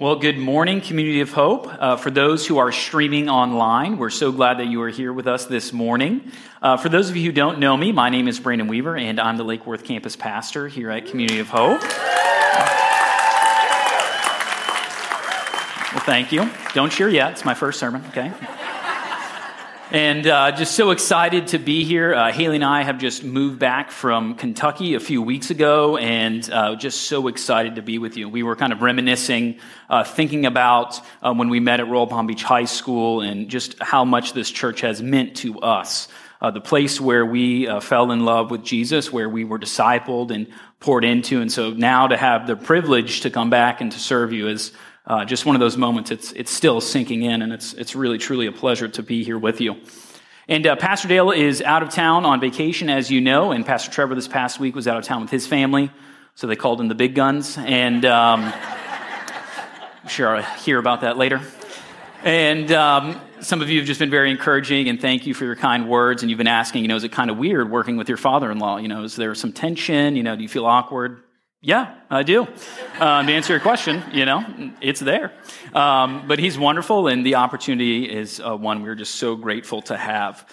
Well, good morning, Community of Hope. Uh, for those who are streaming online, we're so glad that you are here with us this morning. Uh, for those of you who don't know me, my name is Brandon Weaver, and I'm the Lake Worth campus pastor here at Community of Hope. Well, thank you. Don't cheer yet. It's my first sermon, okay? And uh, just so excited to be here. Uh, Haley and I have just moved back from Kentucky a few weeks ago, and uh, just so excited to be with you. We were kind of reminiscing, uh, thinking about uh, when we met at Royal Palm Beach High School and just how much this church has meant to us. Uh, the place where we fell in love with Jesus, where we were discipled and poured into. And so now to have the privilege to come back and to serve you is uh, just one of those moments. It's it's still sinking in, and it's it's really truly a pleasure to be here with you. And uh, Pastor Dale is out of town on vacation, as you know, and Pastor Trevor this past week was out of town with his family, so they called in the big guns, and um, I'm sure I'll hear about that later. And um, some of you have just been very encouraging, and thank you for your kind words. And you've been asking, you know, is it kind of weird working with your father-in-law? You know, is there some tension? You know, do you feel awkward? Yeah, I do. Um, to answer your question, you know, it's there. Um, but he's wonderful, and the opportunity is uh, one we're just so grateful to have.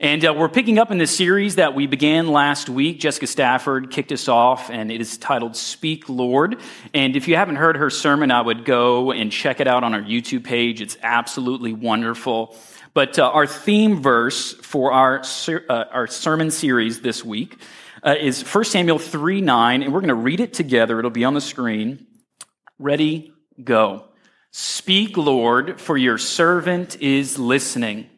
And uh, we're picking up in this series that we began last week. Jessica Stafford kicked us off, and it is titled Speak Lord. And if you haven't heard her sermon, I would go and check it out on our YouTube page. It's absolutely wonderful. But uh, our theme verse for our, uh, our sermon series this week uh, is 1 Samuel 3 9, and we're going to read it together. It'll be on the screen. Ready, go. Speak, Lord, for your servant is listening.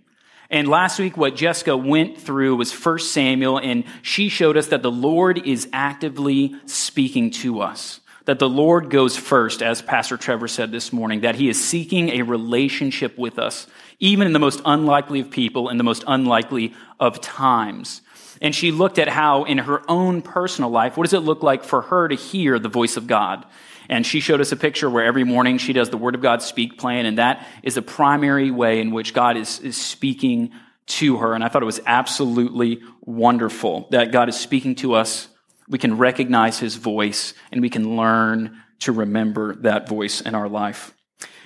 And last week, what Jessica went through was 1 Samuel, and she showed us that the Lord is actively speaking to us. That the Lord goes first, as Pastor Trevor said this morning, that he is seeking a relationship with us, even in the most unlikely of people and the most unlikely of times. And she looked at how, in her own personal life, what does it look like for her to hear the voice of God? And she showed us a picture where every morning she does the Word of God speak plan, and that is the primary way in which God is, is speaking to her. And I thought it was absolutely wonderful that God is speaking to us. We can recognize His voice, and we can learn to remember that voice in our life.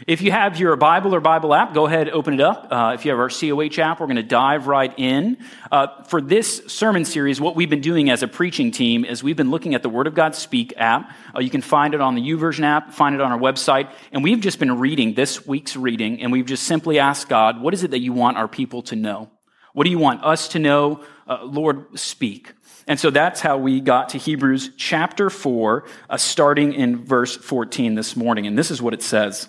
If you have your Bible or Bible app, go ahead, open it up. Uh, if you have our COH app, we're going to dive right in. Uh, for this sermon series, what we've been doing as a preaching team is we've been looking at the Word of God Speak app. Uh, you can find it on the YouVersion app, find it on our website, and we've just been reading this week's reading, and we've just simply asked God, what is it that you want our people to know? What do you want us to know? Uh, Lord, speak. And so that's how we got to Hebrews chapter 4, uh, starting in verse 14 this morning. And this is what it says.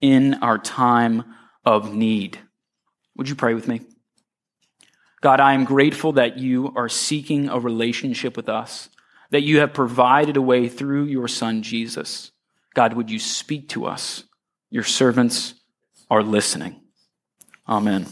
in our time of need. Would you pray with me? God, I am grateful that you are seeking a relationship with us, that you have provided a way through your Son, Jesus. God, would you speak to us? Your servants are listening. Amen.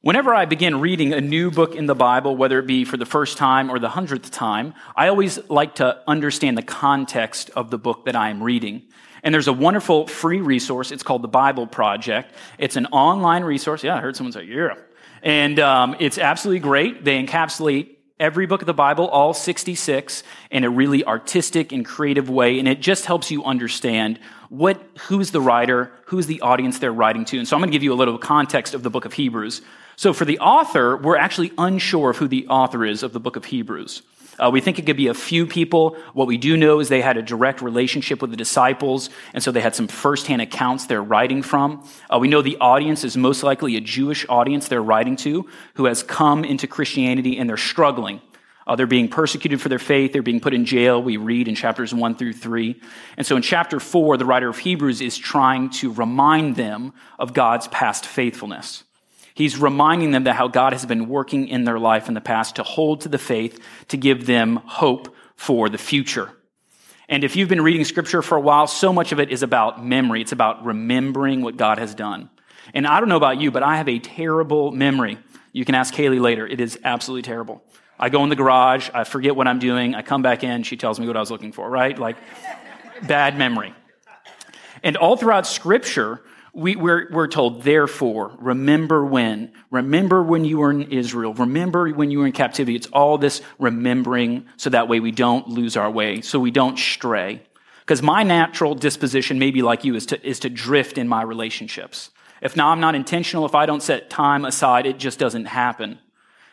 Whenever I begin reading a new book in the Bible, whether it be for the first time or the hundredth time, I always like to understand the context of the book that I am reading. And there's a wonderful free resource. It's called the Bible Project. It's an online resource. Yeah, I heard someone say, yeah. And um, it's absolutely great. They encapsulate every book of the Bible, all 66, in a really artistic and creative way. And it just helps you understand what, who's the writer, who's the audience they're writing to. And so I'm going to give you a little context of the book of Hebrews. So for the author, we're actually unsure of who the author is of the book of Hebrews. Uh, we think it could be a few people. What we do know is they had a direct relationship with the disciples, and so they had some firsthand accounts they're writing from. Uh, we know the audience is most likely a Jewish audience they're writing to who has come into Christianity and they're struggling. Uh, they're being persecuted for their faith. They're being put in jail. We read in chapters one through three. And so in chapter four, the writer of Hebrews is trying to remind them of God's past faithfulness. He's reminding them that how God has been working in their life in the past to hold to the faith, to give them hope for the future. And if you've been reading scripture for a while, so much of it is about memory. It's about remembering what God has done. And I don't know about you, but I have a terrible memory. You can ask Kaylee later. It is absolutely terrible. I go in the garage, I forget what I'm doing, I come back in, she tells me what I was looking for, right? Like, bad memory. And all throughout Scripture, we, we're, we're told, therefore, remember when. Remember when you were in Israel. Remember when you were in captivity. It's all this remembering so that way we don't lose our way, so we don't stray. Because my natural disposition, maybe like you, is to, is to drift in my relationships. If now I'm not intentional, if I don't set time aside, it just doesn't happen.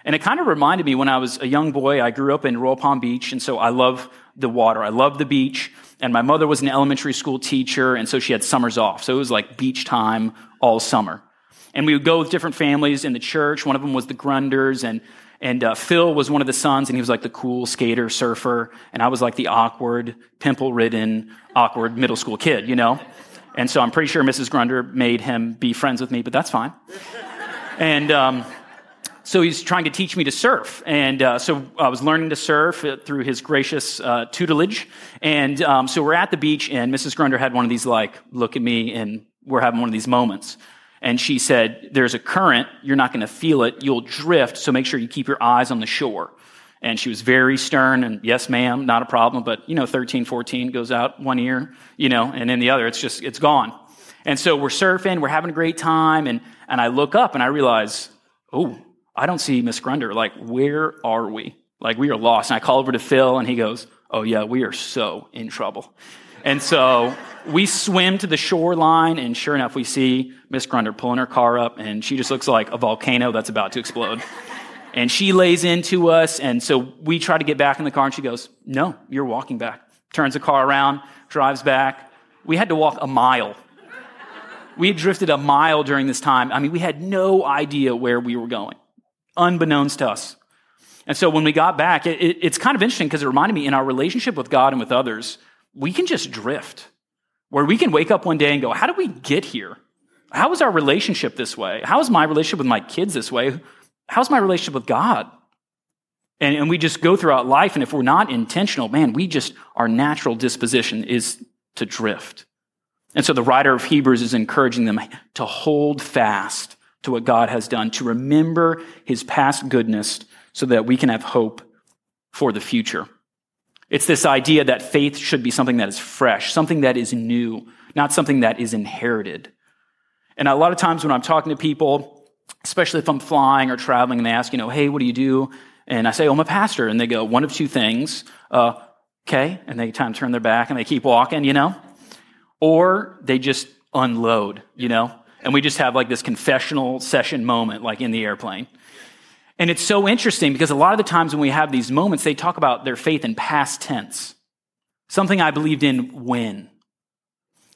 And it kind of reminded me when I was a young boy, I grew up in Royal Palm Beach, and so I love the water. I love the beach. And my mother was an elementary school teacher, and so she had summers off. So it was like beach time all summer. And we would go with different families in the church. One of them was the Grunders, and, and uh, Phil was one of the sons, and he was like the cool skater, surfer. And I was like the awkward, pimple ridden, awkward middle school kid, you know? And so I'm pretty sure Mrs. Grunder made him be friends with me, but that's fine. And, um, so he's trying to teach me to surf. And uh, so I was learning to surf uh, through his gracious uh, tutelage. And um, so we're at the beach, and Mrs. Grunder had one of these, like, look at me, and we're having one of these moments. And she said, There's a current, you're not going to feel it, you'll drift, so make sure you keep your eyes on the shore. And she was very stern, and yes, ma'am, not a problem, but, you know, 13, 14 goes out one ear, you know, and in the other, it's just, it's gone. And so we're surfing, we're having a great time, and, and I look up and I realize, oh, I don't see Miss Grunder. Like, where are we? Like, we are lost. And I call over to Phil, and he goes, Oh, yeah, we are so in trouble. And so we swim to the shoreline, and sure enough, we see Miss Grunder pulling her car up, and she just looks like a volcano that's about to explode. And she lays into us, and so we try to get back in the car, and she goes, No, you're walking back. Turns the car around, drives back. We had to walk a mile. We had drifted a mile during this time. I mean, we had no idea where we were going unbeknownst to us. And so when we got back, it, it, it's kind of interesting because it reminded me in our relationship with God and with others, we can just drift. Where we can wake up one day and go, How did we get here? How is our relationship this way? How is my relationship with my kids this way? How's my relationship with God? And, and we just go throughout life, and if we're not intentional, man, we just, our natural disposition is to drift. And so the writer of Hebrews is encouraging them to hold fast to what God has done, to remember his past goodness so that we can have hope for the future. It's this idea that faith should be something that is fresh, something that is new, not something that is inherited. And a lot of times when I'm talking to people, especially if I'm flying or traveling, and they ask, you know, hey, what do you do? And I say, oh, I'm a pastor. And they go, one of two things. Uh, okay. And they kind of turn their back and they keep walking, you know? Or they just unload, you know? And we just have like this confessional session moment, like in the airplane. And it's so interesting because a lot of the times when we have these moments, they talk about their faith in past tense. Something I believed in when.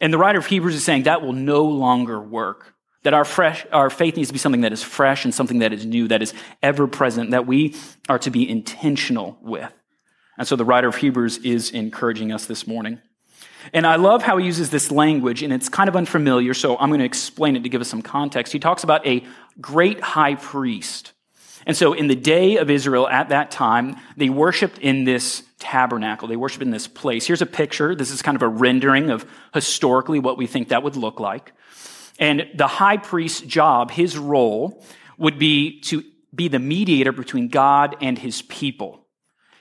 And the writer of Hebrews is saying that will no longer work. That our, fresh, our faith needs to be something that is fresh and something that is new, that is ever present, that we are to be intentional with. And so the writer of Hebrews is encouraging us this morning. And I love how he uses this language, and it's kind of unfamiliar, so I'm going to explain it to give us some context. He talks about a great high priest. And so in the day of Israel at that time, they worshiped in this tabernacle. They worshiped in this place. Here's a picture. This is kind of a rendering of historically what we think that would look like. And the high priest's job, his role, would be to be the mediator between God and his people.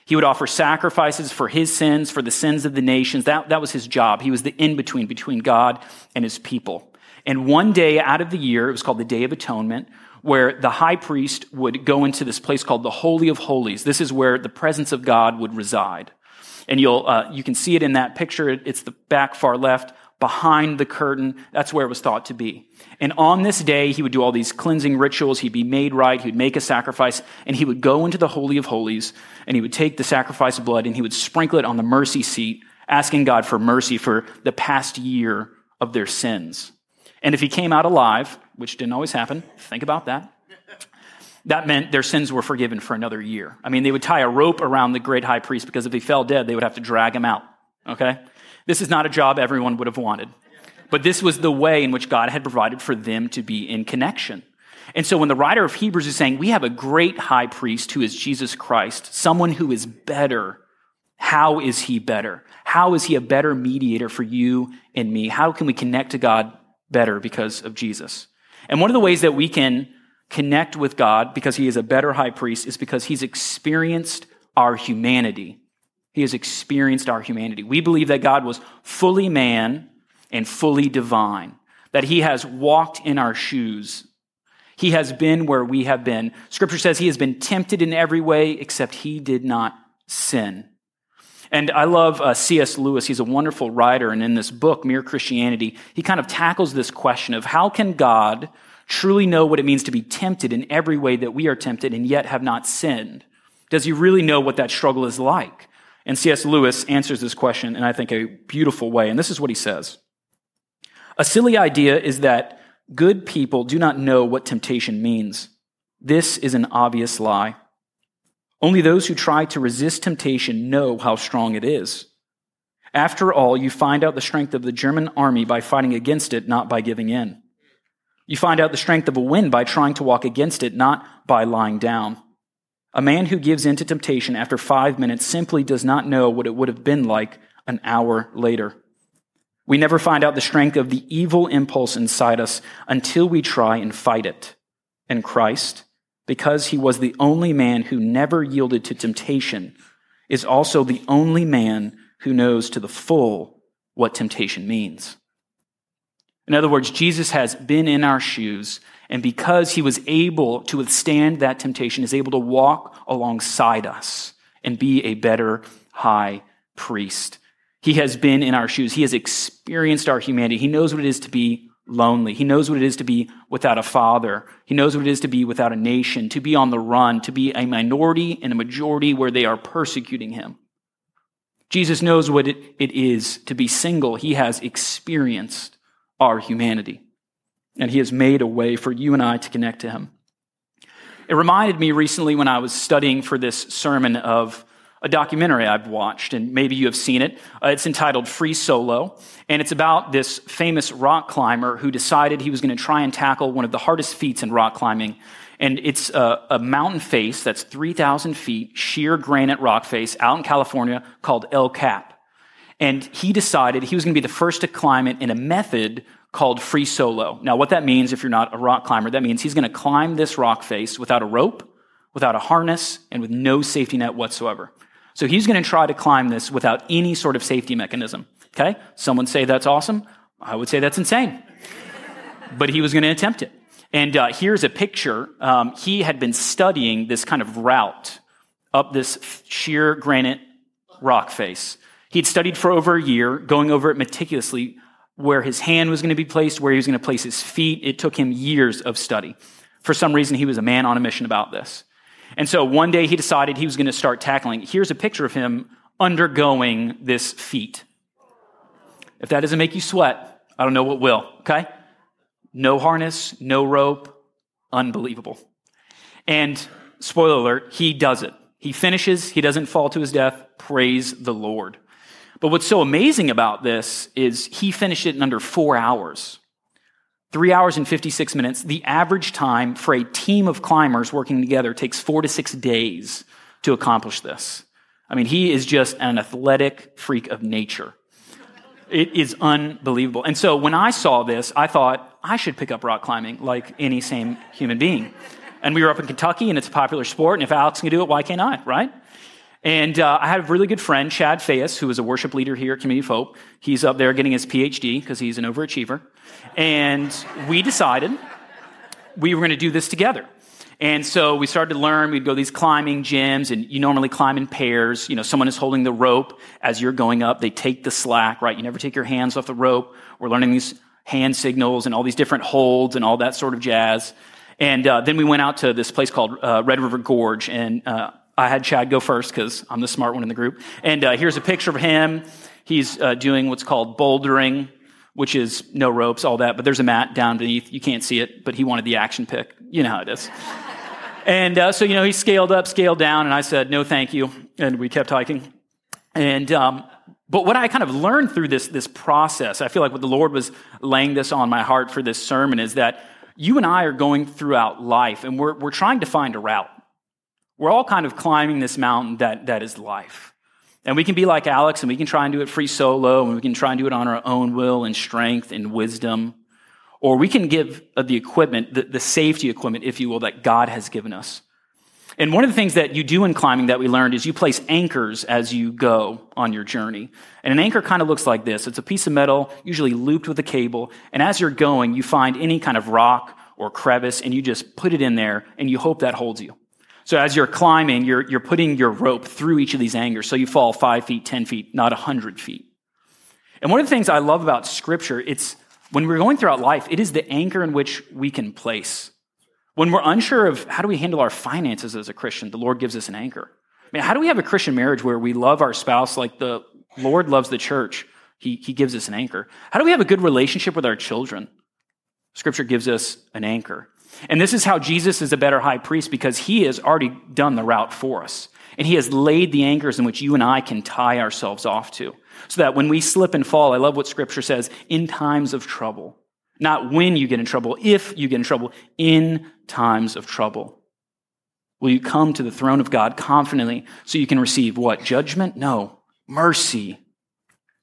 He would offer sacrifices for his sins, for the sins of the nations. That, that was his job. He was the in between between God and his people. And one day out of the year, it was called the Day of Atonement, where the high priest would go into this place called the Holy of Holies. This is where the presence of God would reside. And you'll, uh, you can see it in that picture. It's the back far left. Behind the curtain. That's where it was thought to be. And on this day, he would do all these cleansing rituals. He'd be made right. He would make a sacrifice and he would go into the Holy of Holies and he would take the sacrifice blood and he would sprinkle it on the mercy seat, asking God for mercy for the past year of their sins. And if he came out alive, which didn't always happen, think about that. That meant their sins were forgiven for another year. I mean, they would tie a rope around the great high priest because if he fell dead, they would have to drag him out. Okay? This is not a job everyone would have wanted. But this was the way in which God had provided for them to be in connection. And so when the writer of Hebrews is saying, we have a great high priest who is Jesus Christ, someone who is better, how is he better? How is he a better mediator for you and me? How can we connect to God better because of Jesus? And one of the ways that we can connect with God because he is a better high priest is because he's experienced our humanity he has experienced our humanity. We believe that God was fully man and fully divine, that he has walked in our shoes. He has been where we have been. Scripture says he has been tempted in every way except he did not sin. And I love uh, C.S. Lewis. He's a wonderful writer. And in this book, Mere Christianity, he kind of tackles this question of how can God truly know what it means to be tempted in every way that we are tempted and yet have not sinned? Does he really know what that struggle is like? And C.S. Lewis answers this question in, I think, a beautiful way. And this is what he says A silly idea is that good people do not know what temptation means. This is an obvious lie. Only those who try to resist temptation know how strong it is. After all, you find out the strength of the German army by fighting against it, not by giving in. You find out the strength of a wind by trying to walk against it, not by lying down. A man who gives in to temptation after five minutes simply does not know what it would have been like an hour later. We never find out the strength of the evil impulse inside us until we try and fight it. And Christ, because he was the only man who never yielded to temptation, is also the only man who knows to the full what temptation means. In other words, Jesus has been in our shoes and because he was able to withstand that temptation, is able to walk alongside us and be a better high priest. He has been in our shoes. He has experienced our humanity. He knows what it is to be lonely. He knows what it is to be without a father. He knows what it is to be without a nation, to be on the run, to be a minority and a majority where they are persecuting him. Jesus knows what it, it is to be single. He has experienced our humanity and he has made a way for you and I to connect to him. It reminded me recently when I was studying for this sermon of a documentary I've watched, and maybe you have seen it. Uh, it's entitled Free Solo, and it's about this famous rock climber who decided he was going to try and tackle one of the hardest feats in rock climbing. And it's a, a mountain face that's 3,000 feet, sheer granite rock face out in California called El Cap. And he decided he was going to be the first to climb it in a method called free solo. Now, what that means, if you're not a rock climber, that means he's going to climb this rock face without a rope, without a harness, and with no safety net whatsoever. So he's going to try to climb this without any sort of safety mechanism. Okay? Someone say that's awesome. I would say that's insane. but he was going to attempt it. And uh, here's a picture. Um, he had been studying this kind of route up this sheer granite rock face. He'd studied for over a year, going over it meticulously, where his hand was going to be placed, where he was going to place his feet. It took him years of study. For some reason, he was a man on a mission about this. And so one day he decided he was going to start tackling. Here's a picture of him undergoing this feat. If that doesn't make you sweat, I don't know what will, okay? No harness, no rope, unbelievable. And spoiler alert, he does it. He finishes, he doesn't fall to his death. Praise the Lord. But what's so amazing about this is he finished it in under four hours. Three hours and 56 minutes. The average time for a team of climbers working together takes four to six days to accomplish this. I mean, he is just an athletic freak of nature. It is unbelievable. And so when I saw this, I thought I should pick up rock climbing like any same human being. And we were up in Kentucky and it's a popular sport. And if Alex can do it, why can't I, right? And uh, I had a really good friend, Chad Fayes, who is a worship leader here at Community of Hope. He's up there getting his PhD because he's an overachiever. And we decided we were going to do this together. And so we started to learn. We'd go to these climbing gyms, and you normally climb in pairs. You know, someone is holding the rope as you're going up. They take the slack, right? You never take your hands off the rope. We're learning these hand signals and all these different holds and all that sort of jazz. And uh, then we went out to this place called uh, Red River Gorge, and uh, I had Chad go first because I'm the smart one in the group. And uh, here's a picture of him. He's uh, doing what's called bouldering, which is no ropes, all that, but there's a mat down beneath. You can't see it, but he wanted the action pic. You know how it is. and uh, so, you know, he scaled up, scaled down, and I said, no, thank you. And we kept hiking. And, um, but what I kind of learned through this, this process, I feel like what the Lord was laying this on my heart for this sermon is that you and I are going throughout life and we're, we're trying to find a route. We're all kind of climbing this mountain that, that is life. And we can be like Alex and we can try and do it free solo and we can try and do it on our own will and strength and wisdom. Or we can give uh, the equipment, the, the safety equipment, if you will, that God has given us. And one of the things that you do in climbing that we learned is you place anchors as you go on your journey. And an anchor kind of looks like this. It's a piece of metal, usually looped with a cable. And as you're going, you find any kind of rock or crevice and you just put it in there and you hope that holds you. So as you're climbing, you're, you're putting your rope through each of these anchors. So you fall five feet, 10 feet, not a hundred feet. And one of the things I love about scripture, it's when we're going throughout life, it is the anchor in which we can place. When we're unsure of how do we handle our finances as a Christian, the Lord gives us an anchor. I mean, how do we have a Christian marriage where we love our spouse like the Lord loves the church? He, he gives us an anchor. How do we have a good relationship with our children? Scripture gives us an anchor. And this is how Jesus is a better high priest because he has already done the route for us. And he has laid the anchors in which you and I can tie ourselves off to. So that when we slip and fall, I love what scripture says, in times of trouble, not when you get in trouble, if you get in trouble, in times of trouble. Will you come to the throne of God confidently so you can receive what? Judgment? No, mercy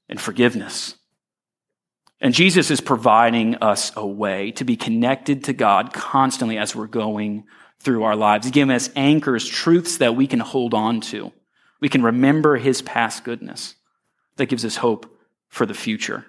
and forgiveness. And Jesus is providing us a way to be connected to God constantly as we're going through our lives. Giving us anchors, truths that we can hold on to. We can remember his past goodness that gives us hope for the future.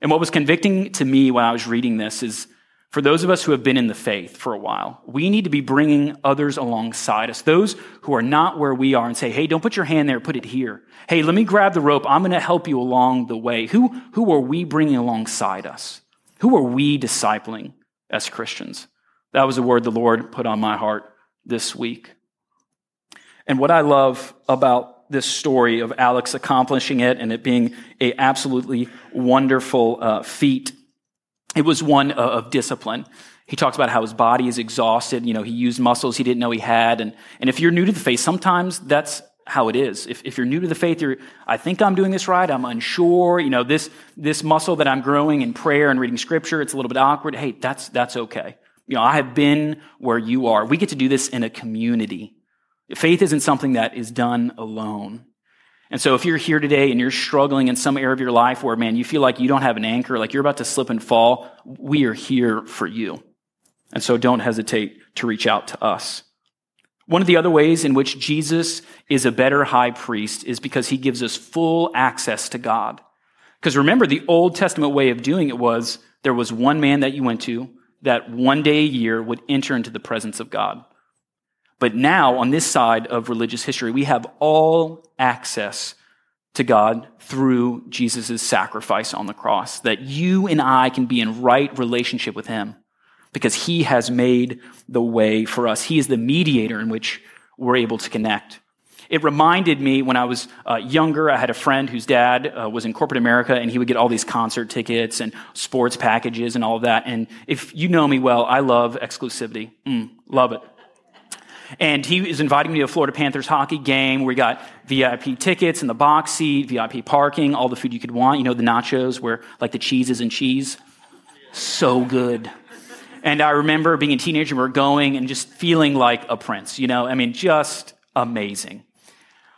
And what was convicting to me when I was reading this is for those of us who have been in the faith for a while, we need to be bringing others alongside us, those who are not where we are, and say, hey, don't put your hand there, put it here. Hey, let me grab the rope. I'm going to help you along the way. Who, who are we bringing alongside us? Who are we discipling as Christians? That was a word the Lord put on my heart this week. And what I love about this story of Alex accomplishing it and it being a absolutely wonderful uh, feat. It was one uh, of discipline. He talks about how his body is exhausted. You know, he used muscles he didn't know he had. And, and if you're new to the faith, sometimes that's how it is. If, if you're new to the faith, you're, I think I'm doing this right. I'm unsure. You know, this, this muscle that I'm growing in prayer and reading scripture, it's a little bit awkward. Hey, that's, that's okay. You know, I have been where you are. We get to do this in a community. Faith isn't something that is done alone. And so if you're here today and you're struggling in some area of your life where, man, you feel like you don't have an anchor, like you're about to slip and fall, we are here for you. And so don't hesitate to reach out to us. One of the other ways in which Jesus is a better high priest is because he gives us full access to God. Because remember, the Old Testament way of doing it was there was one man that you went to that one day a year would enter into the presence of God. But now, on this side of religious history, we have all access to God through Jesus' sacrifice on the cross, that you and I can be in right relationship with Him because He has made the way for us. He is the mediator in which we're able to connect. It reminded me when I was uh, younger, I had a friend whose dad uh, was in corporate America and he would get all these concert tickets and sports packages and all of that. And if you know me well, I love exclusivity. Mm, love it. And he is inviting me to a Florida Panthers hockey game we got VIP tickets in the box seat, VIP parking, all the food you could want. You know, the nachos where like the cheeses and cheese. So good. And I remember being a teenager, we're going and just feeling like a prince, you know, I mean, just amazing.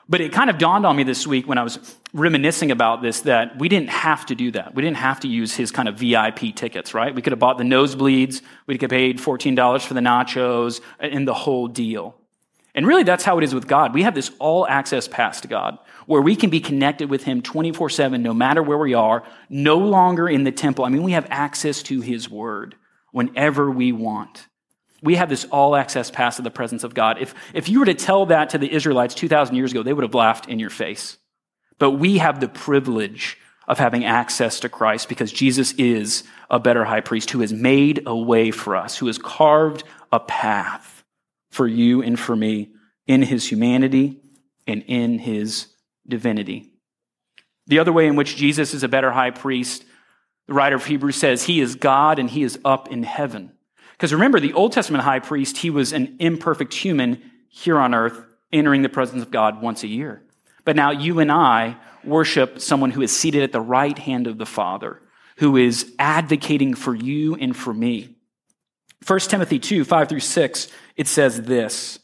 But it kind of dawned on me this week when I was reminiscing about this that we didn't have to do that. We didn't have to use his kind of VIP tickets, right? We could have bought the nosebleeds. We could have paid $14 for the nachos and the whole deal. And really, that's how it is with God. We have this all access pass to God where we can be connected with Him 24 7, no matter where we are, no longer in the temple. I mean, we have access to His Word whenever we want. We have this all access pass to the presence of God. If, if you were to tell that to the Israelites 2,000 years ago, they would have laughed in your face. But we have the privilege of having access to Christ because Jesus is a better high priest who has made a way for us, who has carved a path for you and for me in his humanity and in his divinity. The other way in which Jesus is a better high priest, the writer of Hebrews says he is God and he is up in heaven. Because remember, the Old Testament high priest, he was an imperfect human here on earth, entering the presence of God once a year. But now you and I worship someone who is seated at the right hand of the Father, who is advocating for you and for me. 1 Timothy 2, 5 through 6, it says this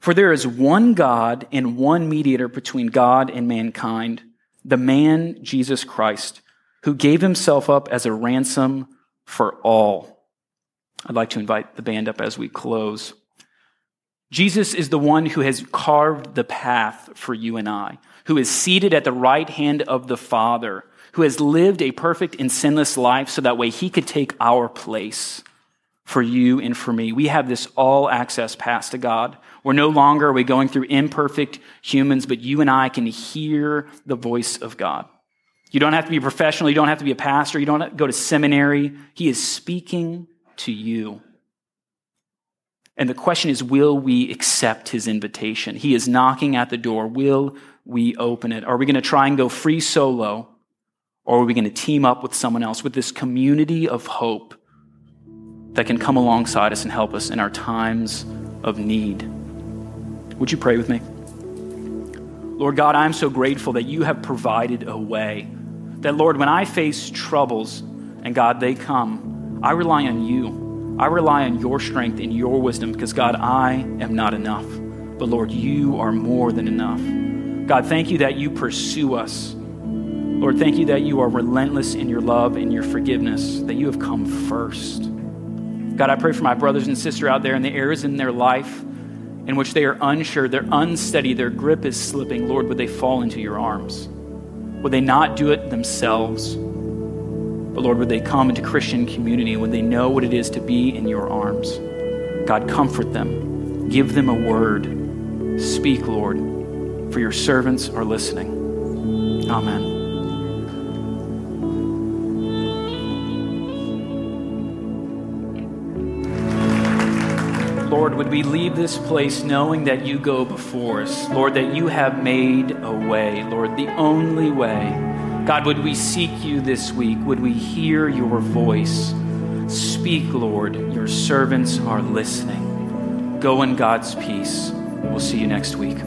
For there is one God and one mediator between God and mankind, the man Jesus Christ, who gave himself up as a ransom for all. I'd like to invite the band up as we close. Jesus is the one who has carved the path for you and I, who is seated at the right hand of the Father, who has lived a perfect and sinless life so that way he could take our place for you and for me. We have this all access pass to God. We're no longer are we going through imperfect humans, but you and I can hear the voice of God. You don't have to be a professional. You don't have to be a pastor. You don't have to go to seminary. He is speaking to you. And the question is, will we accept his invitation? He is knocking at the door. Will we open it? Are we going to try and go free solo? Or are we going to team up with someone else with this community of hope that can come alongside us and help us in our times of need? Would you pray with me? Lord God, I'm so grateful that you have provided a way. That, Lord, when I face troubles, and God, they come, I rely on you. I rely on your strength and your wisdom because, God, I am not enough. But, Lord, you are more than enough. God, thank you that you pursue us. Lord, thank you that you are relentless in your love and your forgiveness, that you have come first. God, I pray for my brothers and sisters out there in the areas in their life in which they are unsure, they're unsteady, their grip is slipping. Lord, would they fall into your arms? Would they not do it themselves? But Lord, would they come into Christian community? Would they know what it is to be in your arms? God, comfort them. Give them a word. Speak, Lord, for your servants are listening. Amen. Lord, would we leave this place knowing that you go before us? Lord, that you have made a way. Lord, the only way. God, would we seek you this week? Would we hear your voice? Speak, Lord. Your servants are listening. Go in God's peace. We'll see you next week.